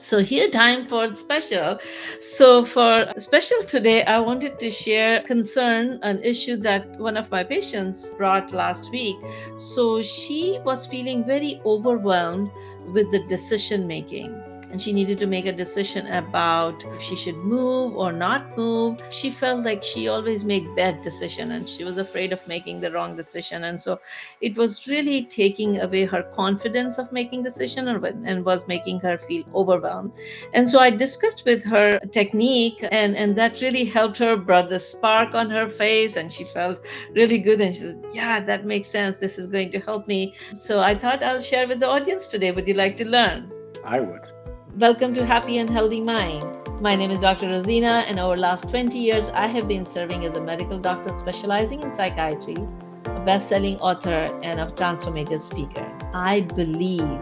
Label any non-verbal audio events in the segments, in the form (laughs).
So here time for special. So for special today, I wanted to share concern, an issue that one of my patients brought last week. So she was feeling very overwhelmed with the decision making and she needed to make a decision about if she should move or not move. She felt like she always made bad decision and she was afraid of making the wrong decision. And so it was really taking away her confidence of making decision and was making her feel overwhelmed. And so i discussed with her technique and and that really helped her brought the spark on her face and she felt really good and she said yeah that makes sense. This is going to help me. So i thought i'll share with the audience today. Would you like to learn? I would Welcome to Happy and Healthy Mind. My name is Dr. Rosina, and over the last 20 years, I have been serving as a medical doctor specializing in psychiatry, a best selling author, and a transformative speaker. I believe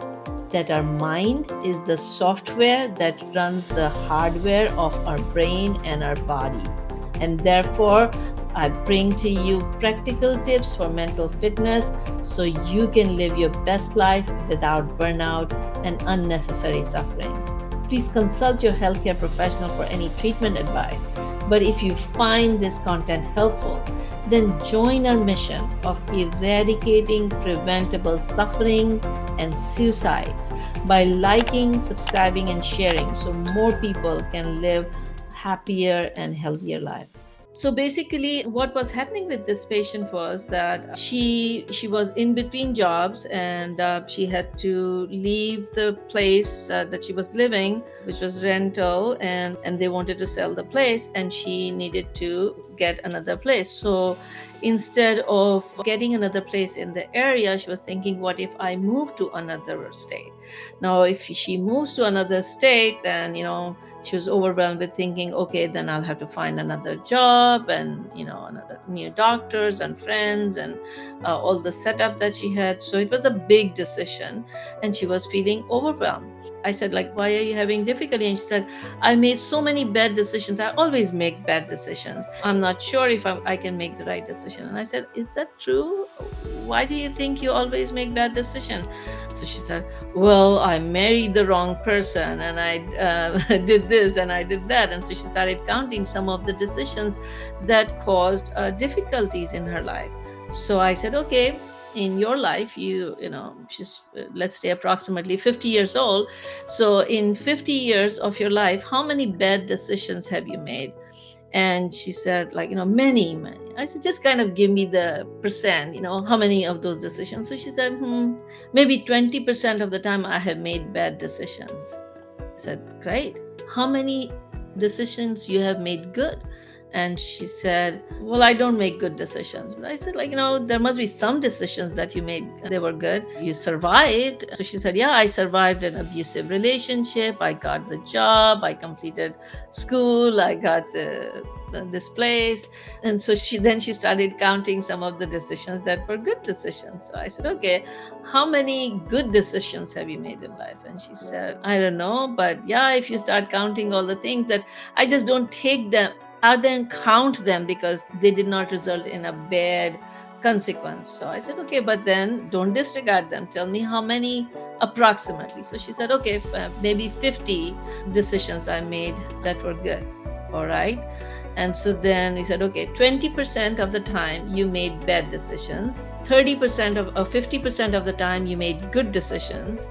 that our mind is the software that runs the hardware of our brain and our body. And therefore, I bring to you practical tips for mental fitness so you can live your best life without burnout and unnecessary suffering. Please consult your healthcare professional for any treatment advice. But if you find this content helpful, then join our mission of eradicating preventable suffering and suicides by liking, subscribing, and sharing so more people can live happier and healthier lives. So basically, what was happening with this patient was that she she was in between jobs and uh, she had to leave the place uh, that she was living, which was rental, and and they wanted to sell the place, and she needed to get another place. So instead of getting another place in the area, she was thinking, what if I move to another state? Now, if she moves to another state, then, you know, she was overwhelmed with thinking, okay, then I'll have to find another job and, you know, another new doctors and friends and uh, all the setup that she had. So it was a big decision and she was feeling overwhelmed. I said, like, why are you having difficulty? And she said, I made so many bad decisions. I always make bad decisions. I'm not sure if I'm, I can make the right decision. And I said, is that true? Why do you think you always make bad decisions? So she said, well, I married the wrong person and I uh, (laughs) did this and I did that. And so she started counting some of the decisions that caused uh, difficulties in her life. So I said, okay, in your life you you know she's let's say approximately 50 years old so in 50 years of your life how many bad decisions have you made and she said like you know many many. I said just kind of give me the percent you know how many of those decisions? So she said hmm maybe 20% of the time i have made bad decisions. I said great. How many decisions you have made good and she said well i don't make good decisions. But i said like you know there must be some decisions that you made they were good. You survived. So she said yeah i survived an abusive relationship. I got the job. I completed school. I got the this place. And so she then she started counting some of the decisions that were good decisions. So i said okay how many good decisions have you made in life? And she said i don't know but yeah if you start counting all the things that i just don't take them I then count them because they did not result in a bad consequence. So I said, okay, but then don't disregard them. Tell me how many approximately. So she said, okay, uh, maybe 50 decisions I made that were good. All right. And so then we said, okay, 20% of the time you made bad decisions, 30% of or 50% of the time you made good decisions,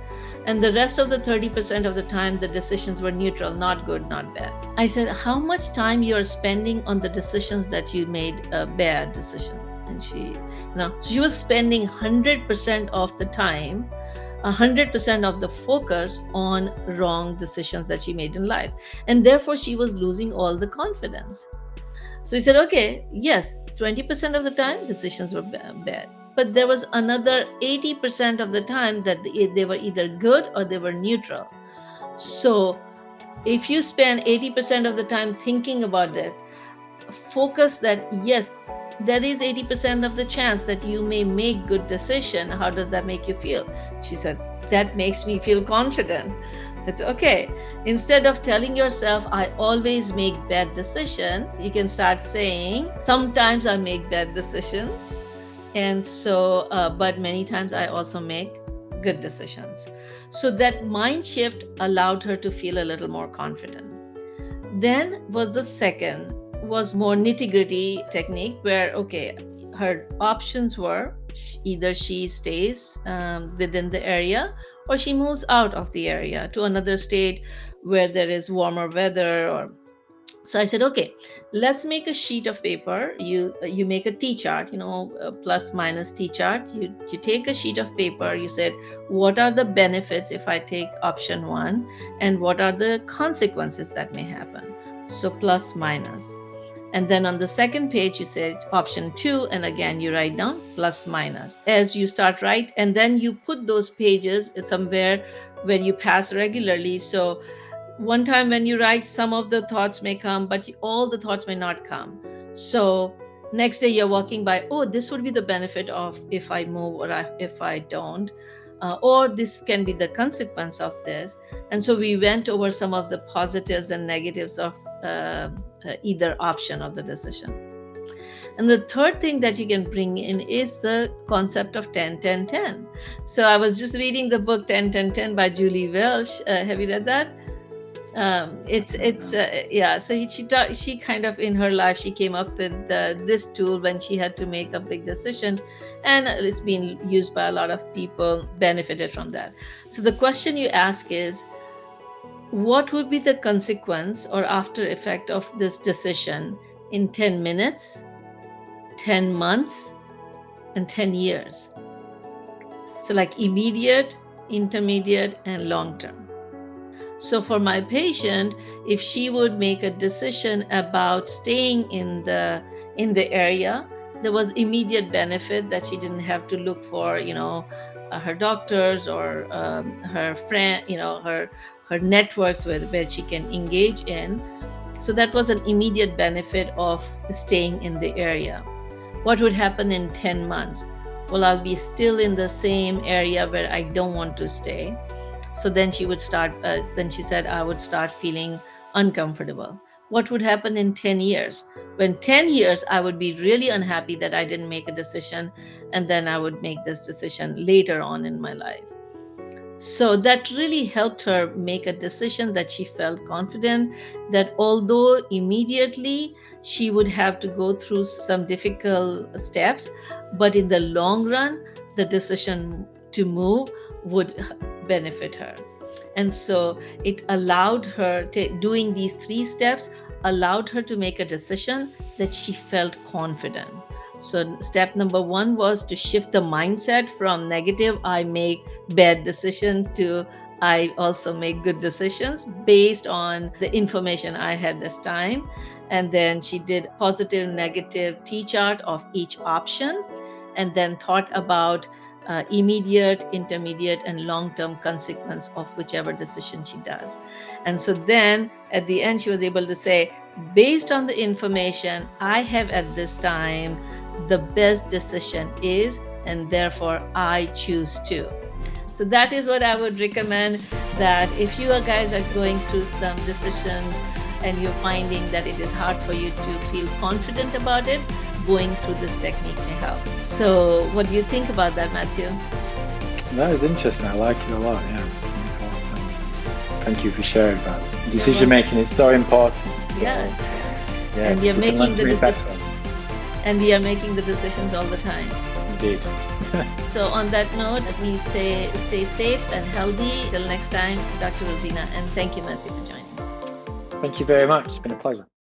and the rest of the 30% of the time the decisions were neutral, not good, not bad. I said, how much time you are spending on the decisions that you made uh, bad decisions? And she, you know, she was spending 100% of the time 100% of the focus on wrong decisions that she made in life. And therefore, she was losing all the confidence. So he said, okay, yes, 20% of the time decisions were bad. But there was another 80% of the time that they were either good or they were neutral. So if you spend 80% of the time thinking about it, focus that, yes, there is 80% of the chance that you may make good decision. How does that make you feel? She said that makes me feel confident. That's okay. Instead of telling yourself i always make bad decision you can start saying sometimes i make bad decisions and so uh, but many times i also make good decisions. So that mind shift allowed her to feel a little more confident. Then was the second was more nitty gritty technique where okay her options were either she stays um, within the area or she moves out of the area to another state where there is warmer weather or so i said okay let's make a sheet of paper. You you make a t chart you know uh, plus minus t chart. You you take a sheet of paper. You said what are the benefits if i take option 1 and what are the consequences that may happen? So plus minus. And then on the second page, you said option two, and again you write down plus minus. As you start right. And then you put those pages somewhere where you pass regularly. So one time when you write, some of the thoughts may come, but all the thoughts may not come. So next day you're walking by, oh, this would be the benefit of if I move or if I don't. Uh, or this can be the consequence of this. And so we went over some of the positives and negatives of uh, uh, either option of the decision. And the third thing that you can bring in is the concept of 10 10 10. So I was just reading the book 10 10 10 by Julie Welch Uh, have you read that? Um, it's it's uh, yeah. So she she kind of in her life she came up with uh, this tool when she had to make a big decision, and it's been used by a lot of people benefited from that. So the question you ask is what would be the consequence or after effect of this decision in 10 minutes, 10 months, and 10 years? So, like immediate, intermediate, and long term. So, for my patient, if she would make a decision about staying in the in the area, there was immediate benefit that she didn't have to look for, you know, uh, her doctors or um, her friend, you know, her her networks where, where she can engage in. So that was an immediate benefit of staying in the area. What would happen in 10 months? Well, I'll be still in the same area where I don't want to stay. So then she would start, uh, then she said, I would start feeling uncomfortable. What would happen in 10 years? When 10 years, I would be really unhappy that I didn't make a decision, and then I would make this decision later on in my life. So that really helped her make a decision that she felt confident that although immediately she would have to go through some difficult steps, but in the long run, the decision to move would benefit her. And so it allowed her to, doing these three steps allowed her to make a decision that she felt confident. So, step number one was to shift the mindset from negative, I make bad decisions, to I also make good decisions based on the information I had this time. And then she did positive, negative T chart of each option, and then thought about uh, immediate, intermediate, and long term consequence of whichever decision she does. And so then at the end, she was able to say, based on the information I have at this time, the best decision is, and therefore I choose to. So that is what I would recommend that if you guys are going through some decisions and you're finding that it is hard for you to feel confident about it, going through this technique may help. So, what do you think about that, Matthew? That is interesting. I like it a lot. Yeah, it makes a lot of sense. Thank you for sharing that. Decision making is so important. So, yeah. yeah. And you're making the decisions. And we are making the decisions all the time. Indeed. (laughs) (laughs) so on that note, let me say stay safe and healthy. Till next time, Dr. Rosina, and thank you, Matthew, for joining. Thank you very much. It's been a pleasure.